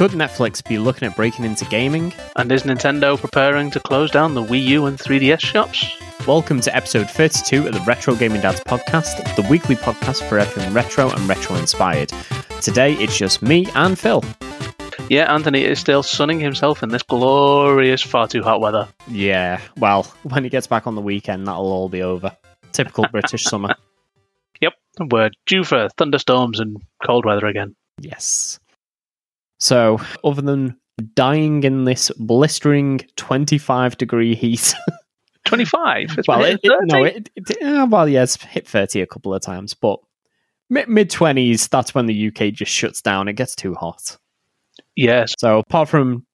Could Netflix be looking at breaking into gaming? And is Nintendo preparing to close down the Wii U and 3DS shops? Welcome to episode 32 of the Retro Gaming Dads podcast, the weekly podcast for everything retro and retro inspired. Today it's just me and Phil. Yeah, Anthony is still sunning himself in this glorious, far too hot weather. Yeah, well, when he gets back on the weekend, that'll all be over. Typical British summer. Yep, we're due for thunderstorms and cold weather again. Yes. So, other than dying in this blistering 25 degree heat. 25? It's well, it, it- no, it, it, uh, well, yeah, it's hit 30 a couple of times, but mid 20s, that's when the UK just shuts down. It gets too hot. Yes. So, apart from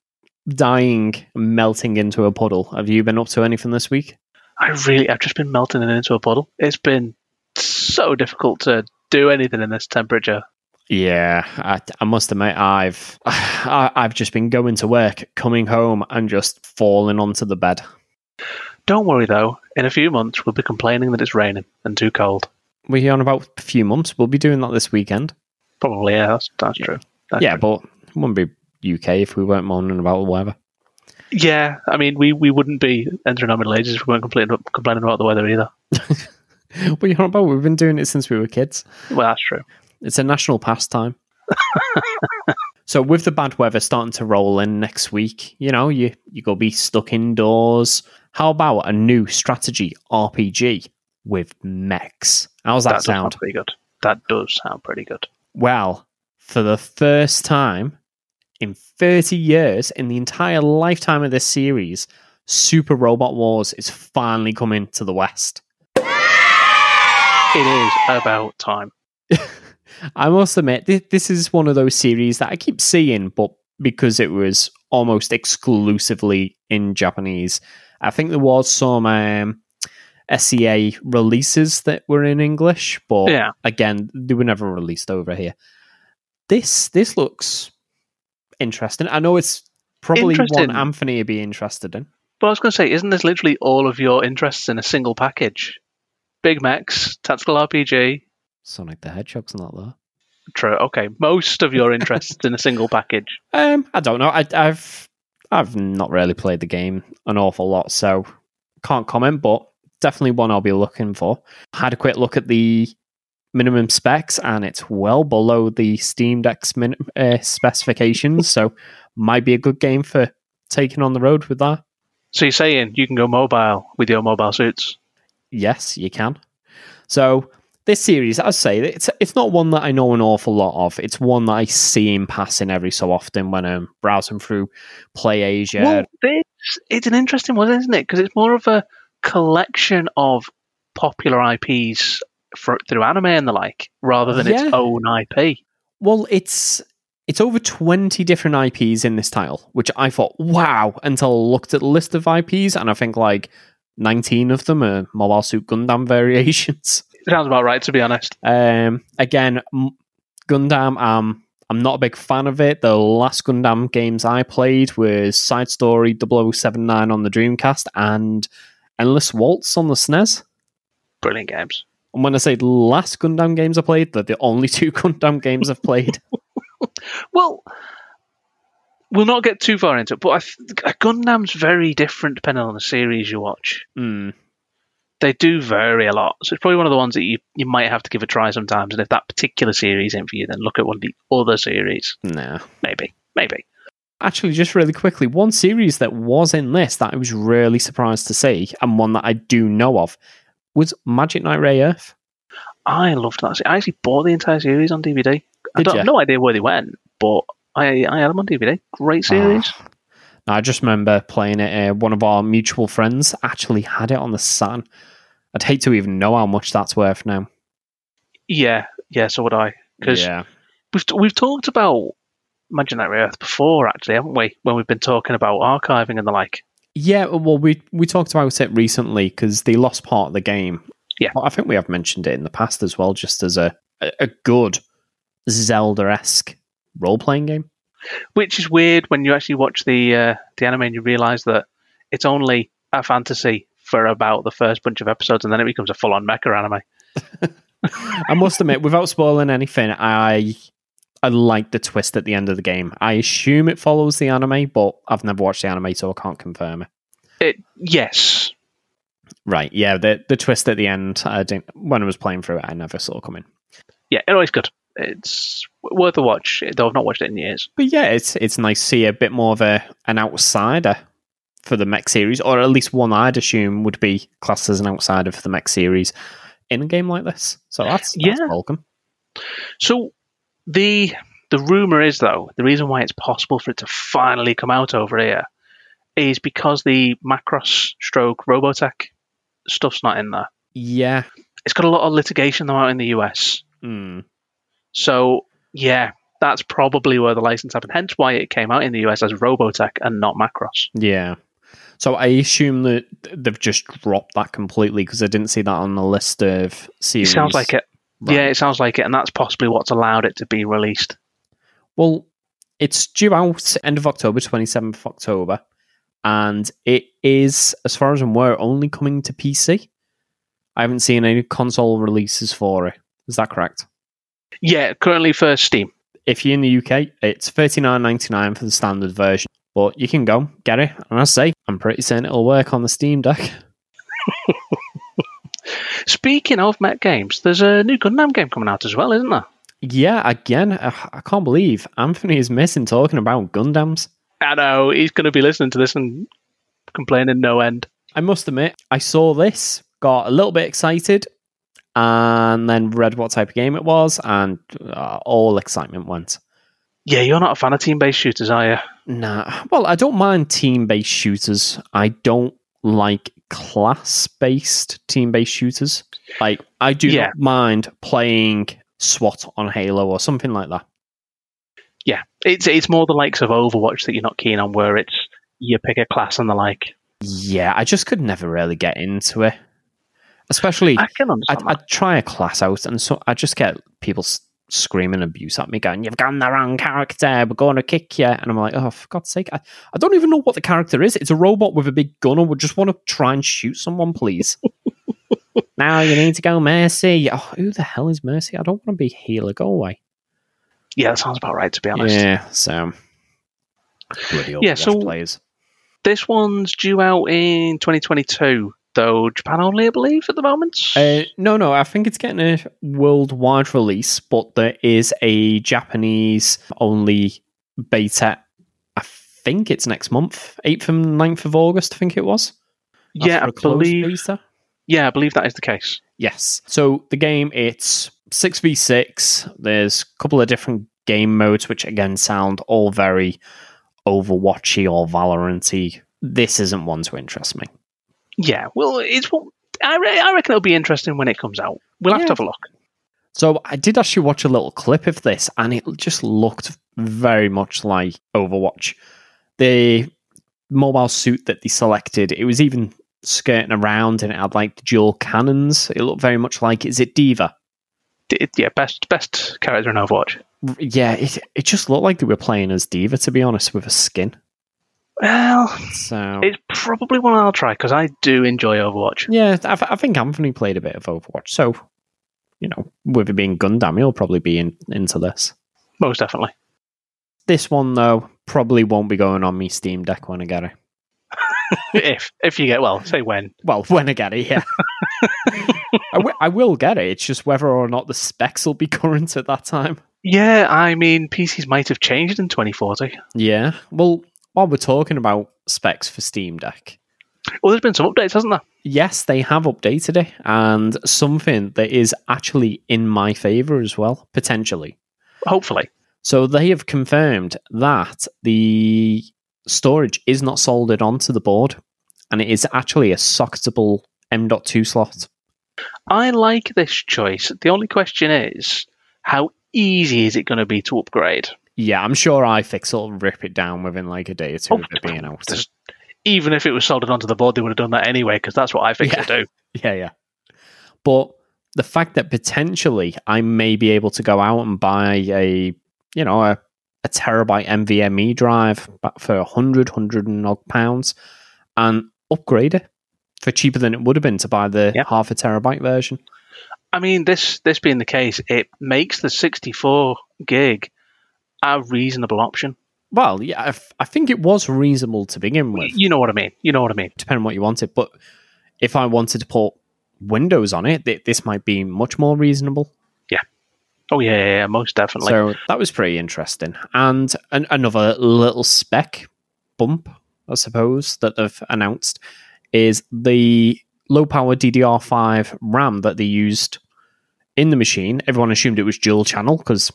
dying, melting into a puddle, have you been up to anything this week? I really, I've just been melting into a puddle. It's been so difficult to do anything in this temperature. Yeah, I, I must admit, I've I, I've just been going to work, coming home, and just falling onto the bed. Don't worry though, in a few months we'll be complaining that it's raining and too cold. We're here on about a few months. We'll be doing that this weekend. Probably, yeah, that's, that's true. That's yeah, true. but it wouldn't be UK if we weren't moaning about the weather. Yeah, I mean, we, we wouldn't be entering our middle ages if we weren't complaining, complaining about the weather either. What are you on about? We've been doing it since we were kids. Well, that's true. It's a national pastime. so with the bad weather starting to roll in next week, you know, you you go be stuck indoors. How about a new strategy RPG with mechs? How's that, That sound sound? pretty good. That does sound pretty good. Well, for the first time in 30 years, in the entire lifetime of this series, Super Robot Wars is finally coming to the West. It is about time. I must admit, thi- this is one of those series that I keep seeing, but because it was almost exclusively in Japanese, I think there was some um, SEA releases that were in English, but Yeah. again, they were never released over here. This this looks interesting. I know it's probably one Anthony would be interested in. But I was going to say, isn't this literally all of your interests in a single package? Big Mechs, tactical RPG. Sonic the Hedgehog's not there. True. Okay, most of your interests in a single package. Um, I don't know. I, I've I've not really played the game an awful lot, so can't comment. But definitely one I'll be looking for. Had a quick look at the minimum specs, and it's well below the Steam Deck's min- uh, specifications. so might be a good game for taking on the road with that. So you're saying you can go mobile with your mobile suits? Yes, you can. So this series, I say, it's it's not one that I know an awful lot of. It's one that I see in passing every so often when I'm browsing through Play Asia. Well, this it's an interesting one, isn't it? Because it's more of a collection of popular IPs for, through anime and the like, rather than Yeah. its own IP. Well, it's it's over twenty different IPs in this title, which I thought wow until I looked at the list of IPs, and I think like nineteen of them are Mobile Suit Gundam variations. Sounds about right, to be honest. Um, again, M- Gundam. Um, I'm not a big fan of it. The last Gundam games I played was Side Story 0079 on the Dreamcast and Endless Waltz on the SNES. Brilliant games. And when I say the last Gundam games I played, they're the only two Gundam games I've played. Well, we'll not get too far into it, but I th- Gundam's very different depending on the series you watch. Hmm. They do vary a lot, so it's probably one of the ones that you, you might have to give a try sometimes. And if that particular series isn't for you, then look at one of the other series. Nah. Maybe, maybe. Actually, just really quickly, one series that was in this that I was really surprised to see, and one that I do know of, was Magic Knight Rayearth. I loved that. I actually bought the entire series on DVD. I Did don't ya? have no idea where they went, but I I had them on DVD. Great series. Ah. I just remember playing it. Uh, one of our mutual friends actually had it on the Saturn. I'd hate to even know how much that's worth now. Yeah, yeah. So would I. Because yeah, we've we've talked about Imaginary Earth before, actually, haven't we? When we've been talking about archiving and the like. yeah. Well, we we talked about it recently because they lost part of the game. Yeah. I think we have mentioned it in the past as well, just as a a, a good Zelda esque role playing game. Which is weird when you actually watch the uh, the anime and you realise that it's only a fantasy for about the first bunch of episodes, and then it becomes a full on mecha anime. I must admit, without spoiling anything, I I like the twist at the end of the game. I assume it follows the anime, but I've never watched the anime, so I can't confirm it. It yes, Right, yeah, the the twist at the end. I didn't when I was playing through it. I never saw coming. yeah, it always good. It's worth a watch. Though I've not watched it in years. But yeah, it's it's nice to see a bit more of a an outsider for the mech series, or at least one I'd assume would be classed as an outsider for the mech series in a game like this. So that's, that's Yeah. welcome. So the the rumor is though the reason why it's possible for it to finally come out over here is because the Macross stroke Robotech stuff's not in there. Yeah. It's got a lot of litigation though out in the US. Hmm. So yeah, that's probably where the license happened. Hence why it came out in the US as Robotech and not Macross. Yeah. So I assume that they've just dropped that completely because I didn't see that on the list of It sounds like it. Right. Yeah, it sounds like it, and that's possibly what's allowed it to be released. Well, it's due out end of October, 27th of October, and it is, as far as I'm aware, only coming to PC. I haven't seen any console releases for it. Is that correct? Yeah, currently for Steam. If you're in the UK, it's $39.99 for the standard version, but you can go get it. And I say, I'm pretty certain it'll work on the Steam Deck. Speaking of mech games, there's a new Gundam game coming out as well, isn't there? Yeah, again, I can't believe Anthony is missing talking about Gundams. I know he's going to be listening to this and complaining no end. I must admit, I saw this, got a little bit excited, and then read what type of game it was, and uh, all excitement went. Yeah, you're not a fan of team-based shooters, are you? Nah, well, I don't mind team based shooters. I don't like class based team based shooters. Like, I do Yeah. not mind playing SWAT on Halo or something like that. Yeah, it's it's more the likes of Overwatch that you're not keen on, where it's you pick a class and the like. Yeah, I just could never really get into it. Especially, I can understand I'd. I'd try a class out, and so I just get people screaming abuse at me, going, "You've gone the wrong character. We're going to kick you." And I'm like, "Oh, for God's sake! I, I don't even know what the character is. It's a robot with a big gun, and we just want to try and shoot someone, please." now you need to go Mercy. Oh, who the hell is Mercy? I don't want to be healer. Go away. Yeah, that sounds about right, to be honest. Yeah. So bloody Yeah, so- players. This one's due out in 2022, though Japan only, I believe, at the moment. Uh, no, no, I think it's getting a worldwide release, but there is a Japanese only beta. I think it's next month, 8th and 9th of August, I think it was. That's yeah, I believe. beta. Yeah, I believe that is the case. Yes. So the game, it's 6v6. There's a couple of different game modes, which again sound all very Overwatchy or Valoranty. This isn't one to interest me. Yeah, well, it's what I, re- I reckon it'll be interesting when it comes out. We'll have Yeah. to have a look. So I did actually watch a little clip of this, and it just looked very much like Overwatch. The mobile suit that they selected, it was even skirting around, and it had like dual cannons. It looked very much like is it D.Va? It, yeah, best best character in Overwatch. R- Yeah, it it just looked like they were playing as D.Va, to be honest, with a skin. Well, So it's probably one I'll try because I do enjoy Overwatch. yeah, I, I think Anthony played a bit of Overwatch, so you know, with it being Gundam, he'll probably be in, into this. Most definitely. This one though probably won't be going on me Steam Deck when I get it. if if you get well, say when. Well, when I get it, yeah. I, w- I will get it. It's just whether or not the specs will be current at that time. Yeah, I mean PCs might have changed in 2040. Yeah. Well, while we're talking about specs for Steam Deck, Well, there's been some updates, hasn't there? yes, they have updated it, and something that is actually in my favor as well, potentially. Hopefully. So they have confirmed that the storage is not soldered onto the board, and it is actually a socketable M.2 slot. I like this choice. The only question is, how easy is it going to be to upgrade? Yeah, I'm sure iFix will rip it down within like a day or two Oh, of it being out. Even if it was soldered onto the board, they would have done that anyway because that's what I think Yeah. do. Yeah, yeah. But the fact that potentially I may be able to go out and buy a, you know, a, a terabyte NVMe drive for 100, 100 and odd pounds and upgrade it for cheaper than it would have been to buy the Yeah. half a terabyte version. I mean, this this being the case, it makes the 64 gig a reasonable option. Well, yeah, I, f- I think it was reasonable to begin with, You know what I mean. You know what I mean. depending on what you wanted. But if I wanted to put Windows on it, th- this might be much more reasonable. Yeah. Oh yeah, yeah, yeah most definitely. so that was pretty interesting. And an- another little spec bump, I suppose, that they've announced is the low power DDR5 RAM that they used in the machine. Everyone assumed it was dual channel because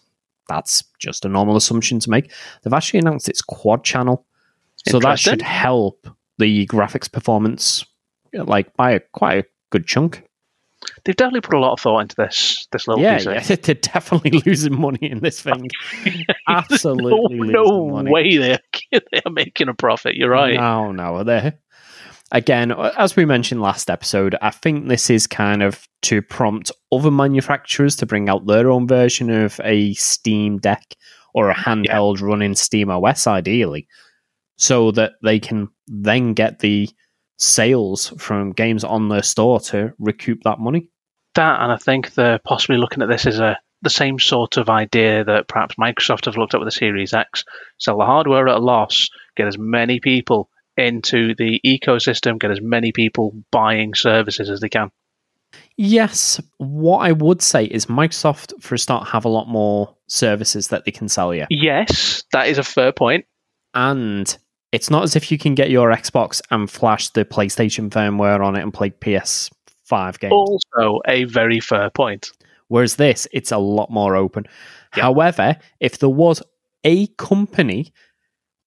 that's just a normal assumption to make. They've actually announced it's quad channel. So that should help the graphics performance like by a, quite a good chunk. They've definitely put a lot of thought into this this little Yeah, piece. yeah, they're definitely losing money in this thing. Absolutely no, no way they're they're making a profit. You're right. No, no, there. Again, as we mentioned last episode, I think this is kind of to prompt other manufacturers to bring out their own version of a Steam Deck or a handheld running Steam OS, ideally, so that they can then get the sales from games on their store to recoup that money. That, and I think they're possibly looking at this as a the same sort of idea that perhaps Microsoft have looked at with the Series X: sell the hardware at a loss, get as many people into the ecosystem, get as many people buying services as they can. Yes, what I would say is Microsoft, for a start, have a lot more services that they can sell you. Yes, that is a fair point. and it's not as if you can get your Xbox and flash the PlayStation firmware on it and play PS5 games. Also, a very fair point. Whereas this, it's a lot more open. Yeah. However, if there was a company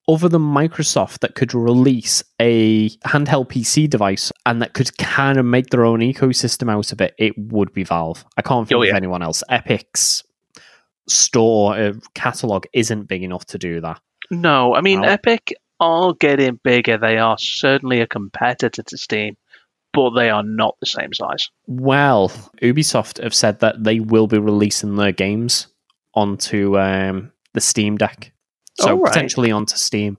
other than Microsoft that could release a handheld PC device and that could kind of make their own ecosystem out of it, it would be Valve. I can't think Oh, of anyone else. Epic's store uh, catalog isn't big enough to do that. No, I mean No. Epic are getting bigger. They are certainly a competitor to Steam, but they are not the same size. Well, Ubisoft have said that they will be releasing their games onto um, the Steam Deck. So right. potentially onto Steam.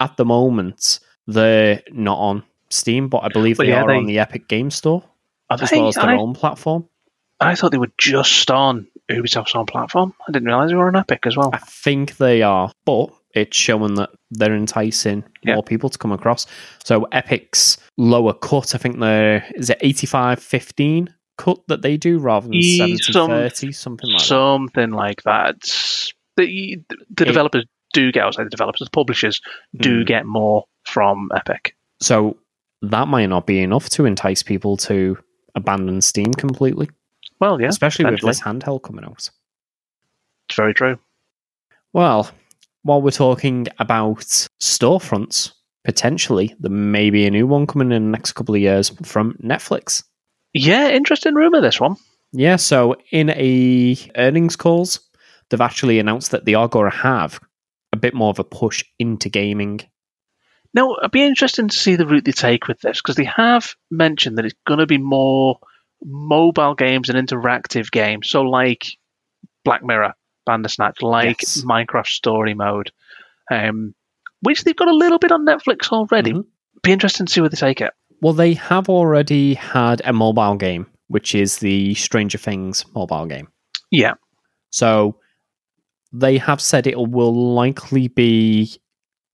At the moment, they're not on Steam, but I believe Well, they yeah, are they- on the Epic Game Store as they? well as their I, own platform. I thought they were just on Ubisoft's own platform. I didn't realize they were on Epic as well. I think they are, but it's showing that they're enticing Yeah. more people to come across. So Epic's lower cut, I think they're is it 85-15 cut that they do rather than Ye- 70-30, something like that. Something like that. The, the It- developers do get, say the developers, the publishers do Hmm. get more from Epic. So that might not be enough to entice people to abandon Steam completely, Well, yeah, especially with this handheld coming out. It's very true. Well, while we're talking about storefronts, potentially there may be a new one coming in the next couple of years from Netflix. Yeah, interesting rumor, this one. Yeah, so in a earnings calls, they've actually announced that they are going to have a bit more of a push into gaming. Now, it'd be interesting to see the route they take with this because they have mentioned that it's going to be more mobile games and interactive games. So, like Black Mirror, Bandersnatch, like Yes. Minecraft Story Mode, um, which they've got a little bit on Netflix already. Mhm. Be interesting to see where they take it. Well, they have already had a mobile game, which is the Stranger Things mobile game. Yeah. So they have said it will likely be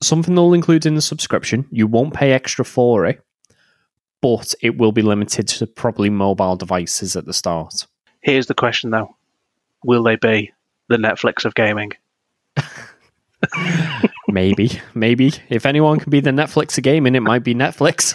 something they'll include in the subscription. You won't pay extra for it, but it will be limited to probably mobile devices at the start. Here's the question, though: Will they be the Netflix of gaming? maybe, maybe. If anyone can be the Netflix of gaming, it might be Netflix.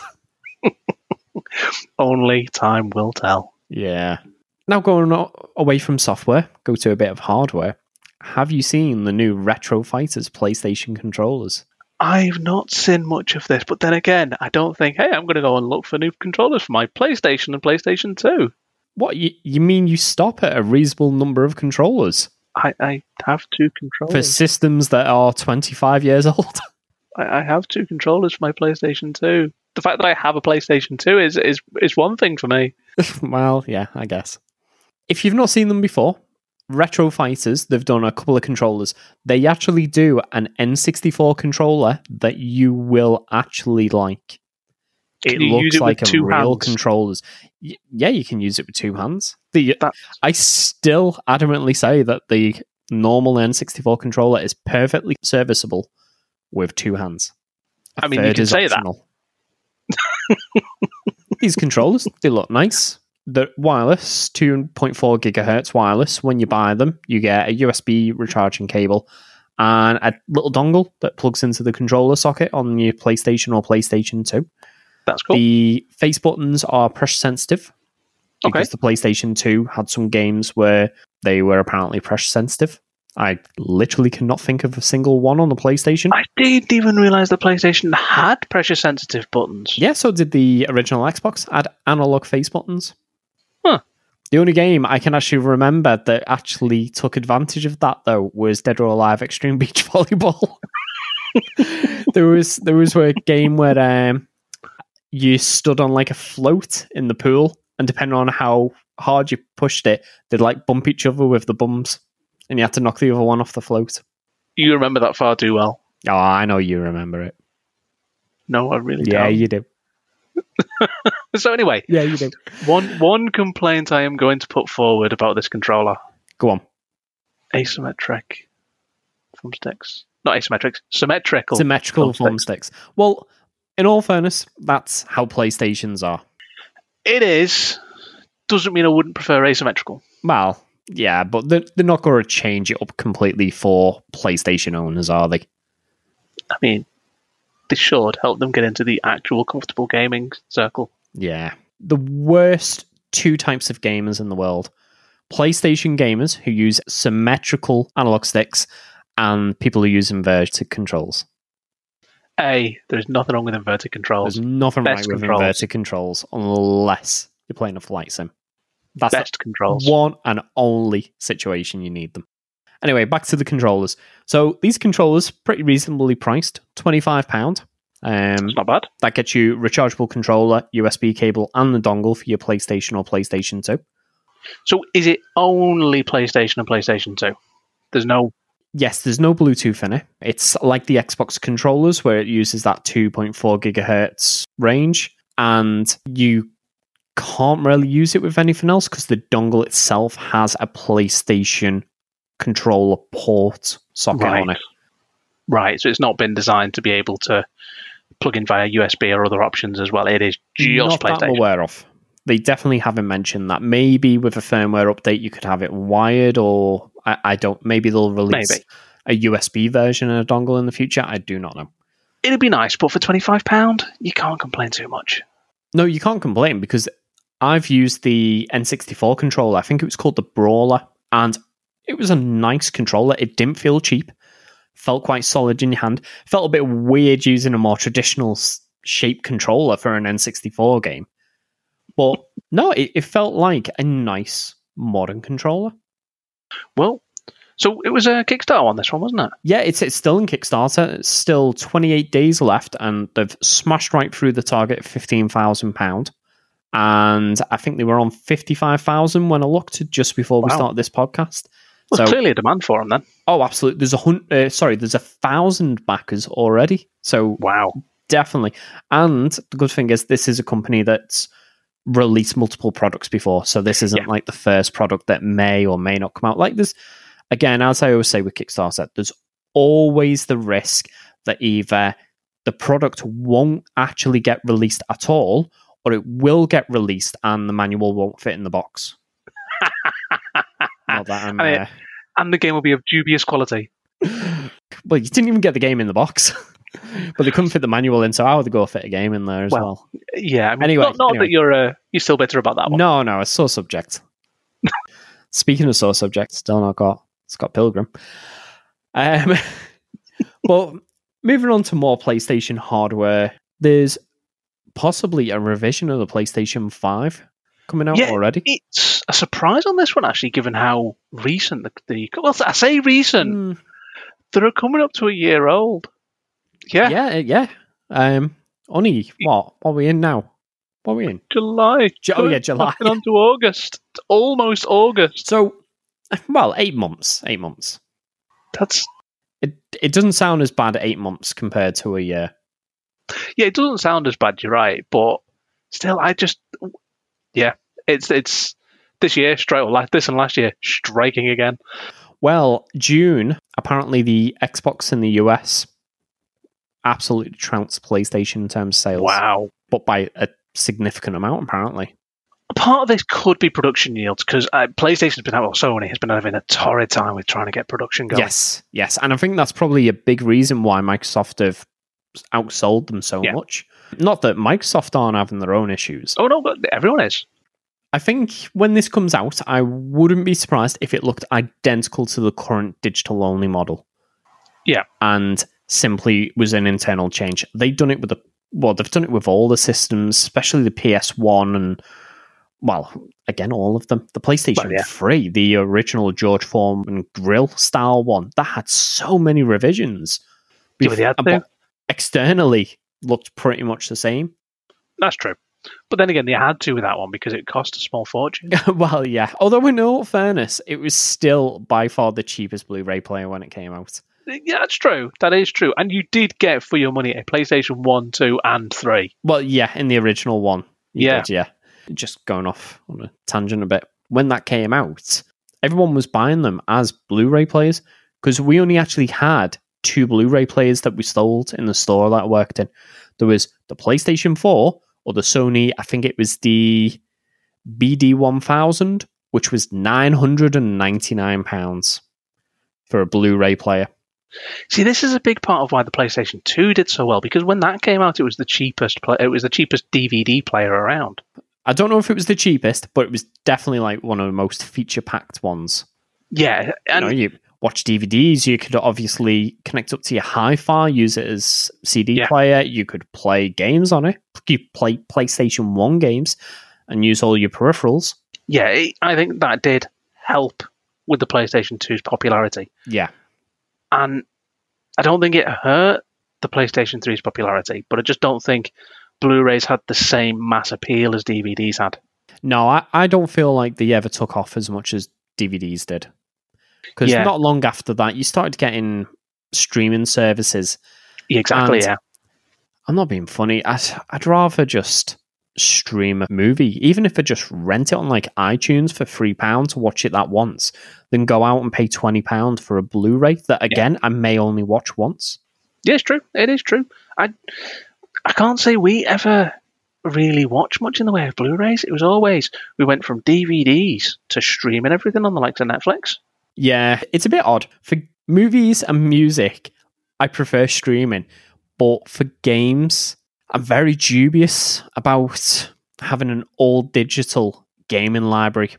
Only time will tell. yeah. Now going away from software, go to a bit of hardware. Have you seen the new Retro Fighters PlayStation controllers? I've not seen much of this, but then again, I don't think, hey, I'm going to go and look for new controllers for my PlayStation and PlayStation 2. What you, you mean? You stop at a reasonable number of controllers I, I have two controllers. for systems that are twenty five years old? I, I have two controllers for my PlayStation 2. The fact that I have a PlayStation 2 is, is, is one thing for me. well, yeah, I guess. If you've not seen them before, Retro Fighters, they've done a couple of controllers. They actually do an N64 controller that you will actually like. Can It looks use it like a two real hands? controllers. Y- yeah, you can use it with two hands. The, That- I still adamantly say that the normal N64 controller is perfectly serviceable with two hands. A I mean, you can is say that. These controllers, they look nice. They're wireless, 2.4 gigahertz wireless. When you buy them, you get a USB recharging cable and a little dongle that plugs into the controller socket on your PlayStation or PlayStation 2. That's cool. The face buttons are pressure sensitive Okay. because the PlayStation 2 had some games where they were apparently pressure sensitive. I literally cannot think of a single one on the PlayStation. I didn't even realize the PlayStation had pressure sensitive buttons. Yeah, so did the original Xbox had analog face buttons. Huh. The only game I can actually remember that actually took advantage of that though was Dead or Alive Extreme Beach Volleyball. there was there was a game where um, you stood on like a float in the pool, and depending on how hard you pushed it, they'd like bump each other with the bums, and you had to knock the other one off the float. You remember that far too well. Oh, I know you remember it. No, I really Yeah, don't. you do. So anyway, Yeah, you do. one one complaint I am going to put forward about this controller: Go on. asymmetric thumbsticks. Not asymmetric, symmetrical. symmetrical thumbsticks. thumbsticks. Well, in all fairness, that's how PlayStations are. it is. Doesn't mean I wouldn't prefer asymmetrical. Well, yeah, but they're, they're not going to change it up completely for PlayStation owners, are they? I mean, they should help them get into the actual comfortable gaming circle. Yeah. The worst two types of gamers in the world PlayStation gamers who use symmetrical analog sticks and people who use inverted controls. A, there's nothing wrong with inverted controls. There's nothing Best right with controls. inverted controls unless you're playing a flight sim. That's the Best controls. one and only situation you need them. Anyway, back to the controllers. So these controllers pretty reasonably priced, twenty five pound. Um, It's not bad. that gets you rechargeable controller, USB cable, and the dongle for your PlayStation or PlayStation Two. So is it only PlayStation and PlayStation 2? There's no. Yes, there's no Bluetooth in it. It's like the Xbox controllers where it uses that 2.4 gigahertz range, and you can't really use it with anything else because the dongle itself has a PlayStation controller port socket Right. on it. Right. So it's not been designed to be able to plug in via USB or other options as well. It is just Not that I'm aware of. They definitely haven't mentioned that. Maybe with a firmware update, you could have it wired, or I, I don't. Maybe they'll release Maybe. a USB version and a dongle in the future. I do not know. It'd be nice, but for £25, you can't complain too much. No, you can't complain because I've used the N64 controller. I think it was called the Brawler, and it was a nice controller. It didn't feel cheap, felt quite solid in your hand. Felt a bit weird using a more traditional shape controller for an N64 game, but no, it, it felt like a nice modern controller. Well, so it was a Kickstarter on this one, wasn't it? Yeah, it's it's still in Kickstarter. It's still 28 days left, and they've smashed right through the target of 15,000 pound. And I think they were on 55,000 when I looked just before we started this podcast. Well, So- clearly a demand for them then. Oh, absolutely. There's a hundred. Uh, sorry, there's a thousand backers already. So Wow. definitely. And the good thing is, this is a company that's released multiple products before. So this isn't Yeah. like the first product that may or may not come out. Like this, again, as I always say with Kickstarter, there's always the risk that either the product won't actually get released at all, or it will get released and the manual won't fit in the box. Not that I'm, I mean- uh, And the game will be of dubious quality. well, you didn't even get the game in the box, but they couldn't fit the manual in, so how would they go fit a game in there as well? Well, Yeah. I mean, Anyway, not, not anyway. that you're uh, you're still bitter about that one. No, no, it's so subject. Speaking of so subject, still not got Scott Pilgrim. Um, but moving on to more PlayStation hardware, there's possibly a revision of the PlayStation 5 coming out Yeah, already. It's a surprise on this one, actually, given how recent the, the well, I say recent. Mm, They're coming up to a year old. Yeah, yeah, yeah. Um, only what? What are we in now? What are we in? July. Ju- oh, yeah, July. On to August. It's almost August. So, well, eight months. Eight months. That's It it doesn't sound as bad eight months compared to a year. yeah. It doesn't sound as bad. You're right, but still, I just yeah. It's it's this year straight or like this and last year striking again. Well, June, apparently the Xbox in the US absolutely trounced PlayStation in terms of sales. Wow. But by a significant amount, apparently. Part of this could be production yields because uh, PlayStation's been, having, well, Sony has been having a torrid time with trying to get production going. Yes, yes. And I think that's probably a big reason why Microsoft have outsold them so Yeah. much. Not that Microsoft aren't having their own issues. Oh, no, but everyone is. I think when this comes out, I wouldn't be surprised if it looked identical to the current digital only model. Yeah. And simply was an internal change. They've done it with the well, they've done it with all the systems, especially the PS1 and well, again, all of them. The PlayStation Well, yeah. 3, the original George Foreman grill style one, that had so many revisions. Yeah, had to. Externally looked pretty much the same. That's true. But then again, they had to with that one because it cost a small fortune. well, yeah. Although, in all fairness, it was still by far the cheapest Blu-ray player when it came out. yeah, that's true. That is true. And you did get for your money a PlayStation 1, 2, and 3. Well, yeah, in the original one, Yeah. did, yeah. Just going off on a tangent a bit. When that came out, everyone was buying them as Blu-ray players because we only actually had two Blu-ray players that we sold in the store that I worked in. There was the PlayStation 4 or the Sony. I think it was the BD1000, which was nine hundred and ninety-nine pounds for a Blu-ray player. See, this is a big part of why the PlayStation 2 did so well because when that came out, it was the cheapest. Play- it was the cheapest DVD player around. I don't know if it was the cheapest, but it was definitely like one of the most feature-packed ones. Yeah, you and know, you watch DVDs. You could obviously connect up to your hi-fi, use it as CD Yeah. player. You could play games on it. You play PlayStation One games and use all your peripherals. yeah, it, I think that did help with the PlayStation 2's popularity. Yeah, And I don't think it hurt the PlayStation 3's popularity, but I just don't think Blu-rays had the same mass appeal as DVDs had. no, I, I don't feel like they ever took off as much as DVDs did. Because Yeah. not long after that, you started getting streaming services. Yeah, exactly. Yeah. I'm not being funny. I'd, I'd rather just stream a movie, even if I just rent it on like iTunes for three pounds to watch it that once, than go out and pay twenty pounds for a Blu-ray that again I may only watch once. Yeah, it's true. It is true. I I can't say we ever really watched much in the way of Blu-rays. It was always we went from DVDs to streaming everything on the likes of Netflix. Yeah, it's a bit odd for movies and music. I prefer streaming, but for games, I'm very dubious about having an all digital gaming library,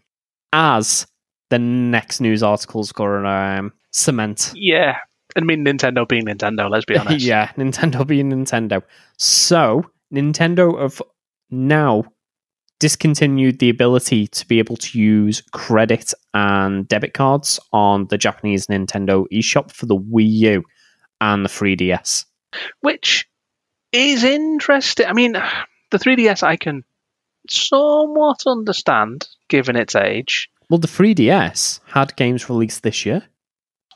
as the next news article's going to um, cement. Yeah. I mean, Nintendo being Nintendo, let's be honest. yeah, Nintendo being Nintendo. So, Nintendo have now discontinued the ability to be able to use credit and debit cards on the Japanese Nintendo eShop for the Wii U and the 3DS. Which is interesting. I mean, the 3DS I can somewhat understand, given its age. Well, the 3DS had games released this year.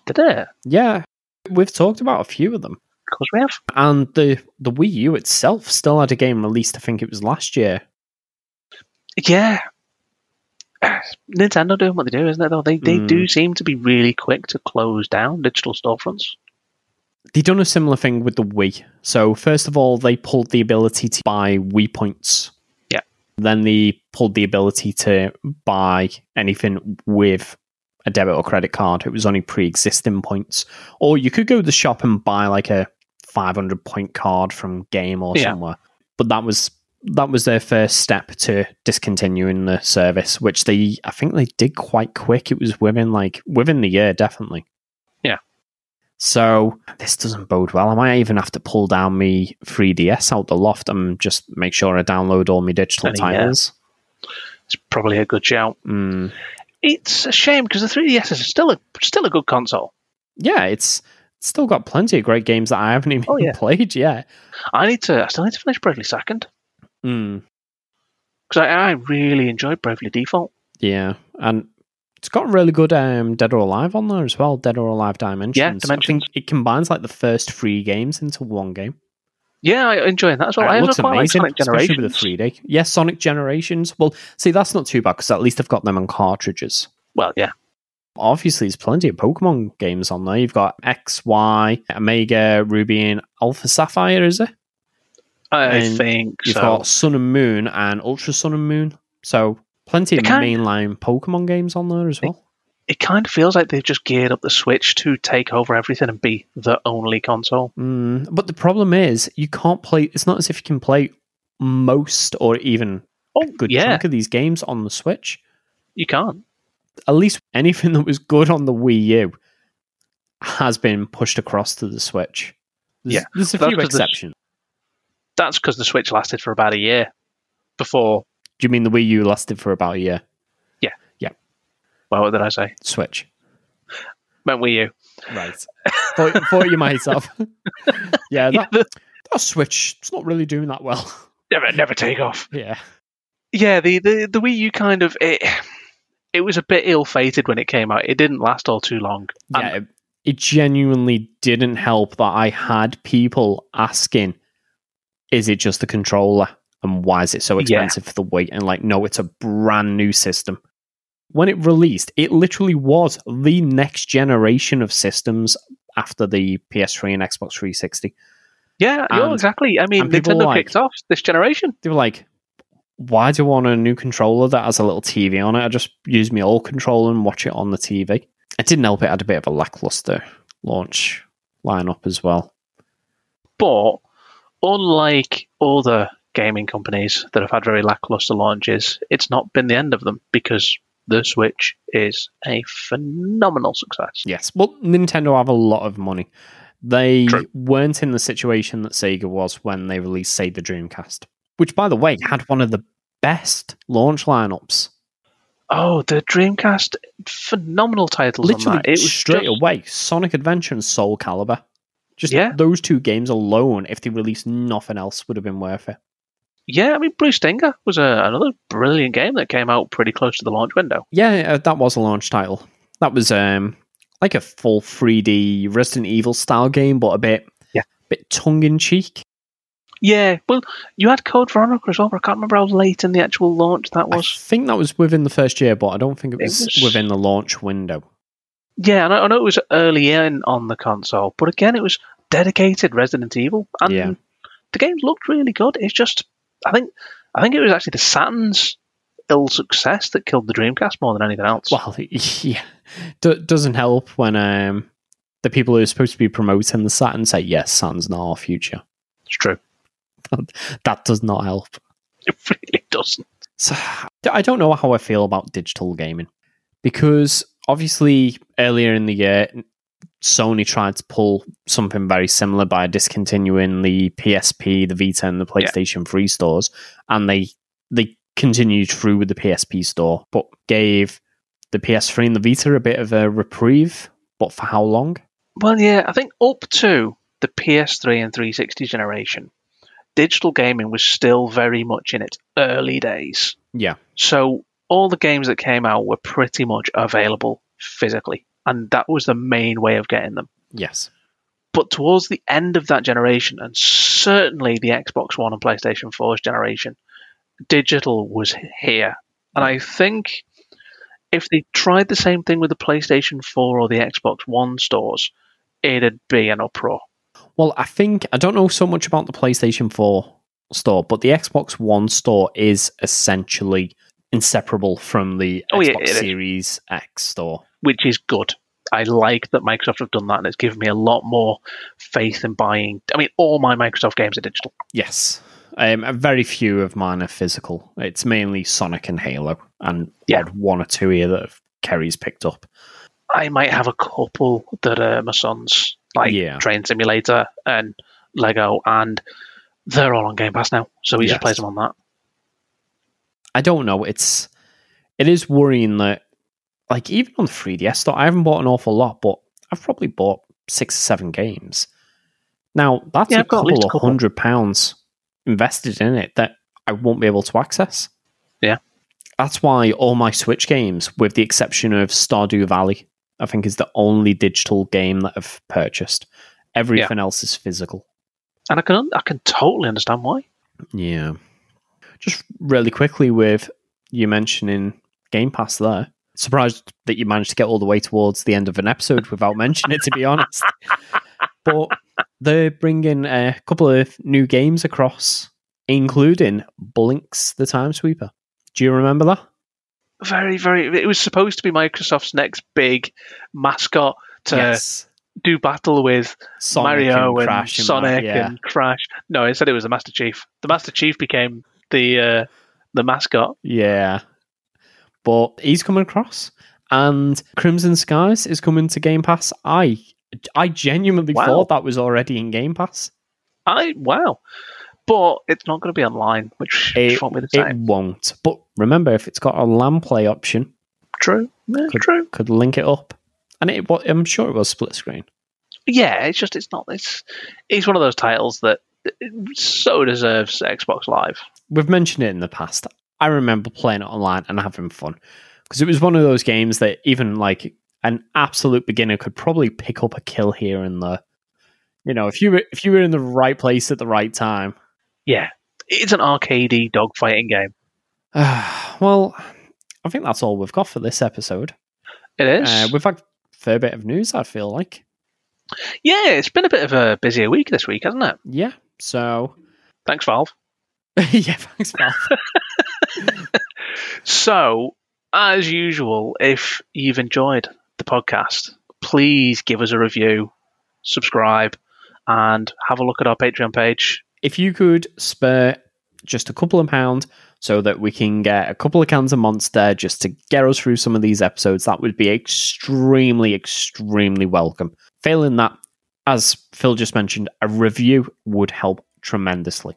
Did it? Yeah, we've talked about a few of them. course we have. And the, the Wii U itself still had a game released, I think it was last year. Yeah. Nintendo doing what they do, isn't it? Though they they Mm. do seem to be really quick to close down digital storefronts. They done a similar thing with the Wii. So first of all, they pulled the ability to buy Wii points. Yeah. Then they pulled the ability to buy anything with a debit or credit card. It was only pre-existing points, or you could go to the shop and buy like a 500 point card from Game or Yeah. somewhere. But that was that was their first step to discontinuing the service, which they I think they did quite quick. It was within like within the year, definitely. Yeah. So this doesn't bode well. I might even have to pull down my 3DS out the loft and just make sure I download all my digital titles. It's probably a good shout. Mm. It's a shame because the 3DS is still a still a good console. Yeah, it's it's still got plenty of great games that I haven't even Oh, yeah. played yet. I need to. I still need to finish Bravely Second Mm. because I, I really enjoyed Bravely Default. Yeah, and it's got really good um, Dead or Alive on there as well. Dead or Alive Dimensions. I think Dimensions. it combines like the first three games into one game. Yeah, I enjoy that as well. I it looks quite like amazing, Sonic especially with the 3D. Yes, Sonic Generations. Well, see, that's not too bad because at least I've got them on cartridges. Well, yeah. Obviously, there's plenty of Pokemon games on there. You've got X, Y, Omega, Ruby, and Alpha Sapphire, is it? I And think You've so. got Sun and Moon and Ultra Sun and Moon. So plenty of kind- mainline Pokemon games on there as well. It kind of feels like they've just geared up the Switch to take over everything and be the only console. Mm, but the problem is, you can't play. It's not as if you can play most or even Oh, a good yeah, chunk of these games on the Switch. you can't. At least anything that was good on the Wii U has been pushed across to the Switch. There's, Yeah, there's a few 'cause the- exceptions. That's because the Switch lasted for about a year before. Do you mean the Wii U lasted for about a year? Yeah. Yeah. Well, what did I say? Switch, Meant Wii U. right? thought, thought you might have. yeah, Yeah, that, the- that Switch, it's not really doing that well. never, never take off. yeah. Yeah, the, the the Wii U kind of it. It was a bit ill-fated when it came out. It didn't last all too long. And yeah, it, it genuinely didn't help that I had people asking, "Is it just the controller, and why is it so Yeah. expensive for the weight?" And like, no, it's a brand new system. When it released, it literally was the next generation of systems after the PS3 and Xbox 360. yeah, yeah, And- exactly. I mean, people Nintendo like- kicked off this generation. They were like, "Why do I want a new controller that has a little TV on it? I just use my old controller and watch it on the TV." It didn't help; it had a bit of a lackluster launch lineup as well. But unlike other gaming companies that have had very lackluster launches, it's not been the end of them because the Switch is a phenomenal success. Yes. Well, Nintendo have a lot of money. They True. weren't in the situation that Sega was when they released, say, the Dreamcast, which, by the way, had one of the best launch lineups. Oh, the Dreamcast, phenomenal titles Literally. It was straight just- away Sonic Adventure and Soul Calibur. Just Yeah. those two games alone, if they released nothing else, would have been worth it. Yeah, I mean, Blue Stinger was a, another brilliant game that came out pretty close to the launch window. Yeah, uh, that was a launch title. That was um like a full 3D Resident Evil style game, but a bit Yeah. bit tongue in cheek. Yeah, well, you had Code Veronica as well, but I can't remember how late in the actual launch that was. I think that was within the first year, but I don't think it It was, was- within the launch window. Yeah, I know, I know it was early in on the console, but again, it was dedicated Resident Evil, and Yeah. the game looked really good. It's just, I think, I think it was actually the Saturn's ill success that killed the Dreamcast more than anything else. Well, yeah, D- doesn't help when um the people who are supposed to be promoting the Saturn say yes, Saturn's not our future. it's true. That does not help. It really doesn't. So I don't know how I feel about digital gaming because obviously earlier in the year, Sony tried to pull something very similar by discontinuing the PSP, the Vita, and the PlayStation 3 stores, and they they continued through with the PSP store, but gave the PS3 and the Vita a bit of a reprieve. But for how long? Well, yeah, I think up to the PS3 and 360 generation, digital gaming was still very much in its early days. Yeah, So all the games that came out were pretty much available physically, and that was the main way of getting them. yes, But towards the end of that generation, and certainly the Xbox One and PlayStation 4's generation, digital was here. And I think if they tried the same thing with the PlayStation 4 or the Xbox One stores, it'd be an uproar. Well, I think I don't know so much about the PlayStation 4 store, but the Xbox One store is essentially inseparable from the Oh, Xbox is. Series X store. which is good. I like that Microsoft have done that, and it's given me a lot more faith in buying. I mean, all my Microsoft games are digital. Yes. Um, very few of mine are physical. It's mainly Sonic and Halo, and Yeah. one or two here that Kerry's picked up. I might have a couple that are my son's, like Yeah. Train Simulator and Lego, and they're all on Game Pass now, so he Yes. just plays them on that. I don't know. It's it is worrying that like even on the 3DS store, I haven't bought an awful lot, but I've probably bought six or seven games. Now that's Yeah, a couple of hundred pounds invested in it that I won't be able to access. Yeah. That's why all my Switch games, with the exception of Stardew Valley, I think is the only digital game that I've purchased. Everything else is physical. And I can I can totally understand why. Yeah. Just really quickly with you mentioning Game Pass there. surprised that you managed to get all the way towards the end of an episode without mentioning it, to be honest. But they're bringing a couple of new games across, including Blinx the Time Sweeper. Do you remember that? Very, very. It was supposed to be Microsoft's next big mascot to yes. do battle with Sonic Mario and, Crash and Sonic that, yeah. and Crash. No, instead it was the Master Chief. The Master Chief became the uh, the mascot. Yeah. But he's coming across. And Crimson Skies is coming to Game Pass. I I genuinely Wow. thought that was already in Game Pass. I wow, but it's not going to be online, which, It, won't be the it won't. But remember, if it's got a LAN play option, True, yeah, Could- true. could link it up. And it, I'm sure it was split screen. Yeah, it's just it's not. It's it's one of those titles that so deserves Xbox Live. We've mentioned it in the past. I remember playing it online and having fun because it was one of those games that even like an absolute beginner could probably pick up a kill here and there. You know, if you were if you were in the right place at the right time. Yeah, it's an arcadey dogfighting game. well, I think that's all we've got for this episode. It is. Uh, we've had a fair bit of news. I feel like, yeah, it's been a bit of a busier week this week, hasn't it? yeah. So, Thanks, Valve. yeah, thanks, Val. So, as usual, if you've enjoyed the podcast, please give us a review, subscribe, and have a look at our Patreon page. if you could spare just a couple of pounds so that we can get a couple of cans of Monster just to get us through some of these episodes, that would be extremely, extremely welcome. Failing that, as Phil just mentioned, a review would help tremendously.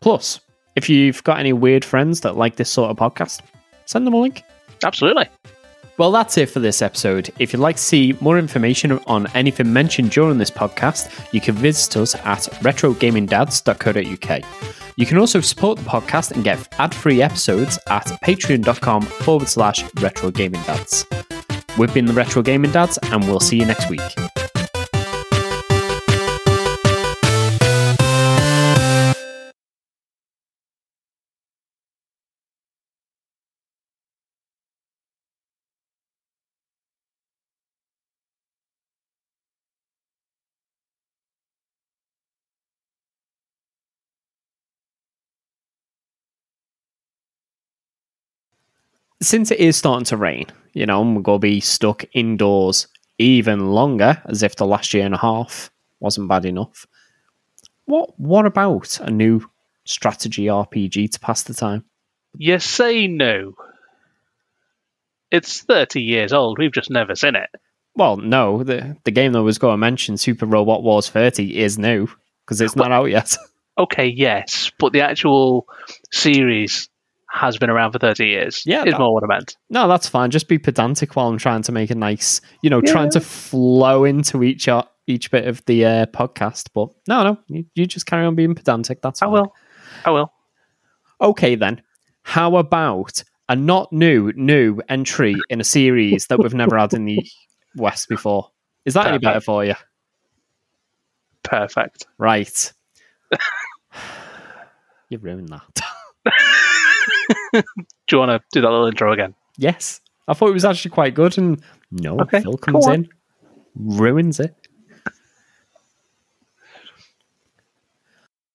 Plus, if you've got any weird friends that like this sort of podcast, send them a link. Absolutely. Well, that's it for this episode. If you'd like to see more information on anything mentioned during this podcast, you can visit us at retrogamingdads.co.uk. You can also support the podcast and get ad free episodes at patreon.com forward slash retrogamingdads. We've been the Retro Gaming Dads, and we'll see you next week. Since it is starting to rain, you know, and we're going to be stuck indoors even longer, as if the last year and a half wasn't bad enough. What what about a new strategy RPG to pass the time? You say no. It's 30 years old. We've just never seen it. Well, no, the the game that was going to mention Super Robot Wars 30 is new because it's not out yet. Okay, yes, but the actual series has been around for 30 years. Yeah, is that- more what I meant. No, that's fine. Just be pedantic while I'm trying to make a nice, you know, Yeah. trying to flow into each uh, each bit of the uh, podcast. But no, no, you, you just carry on being pedantic. That's I fine. will. I will. Okay, then. How about a not new new entry in a series that we've never had in the West before? Is that any better for you? Perfect. Right. you ruined that. Do you want to do that little intro again? yes, I thought it was actually quite good, and no, Okay, Phil comes in, ruins it.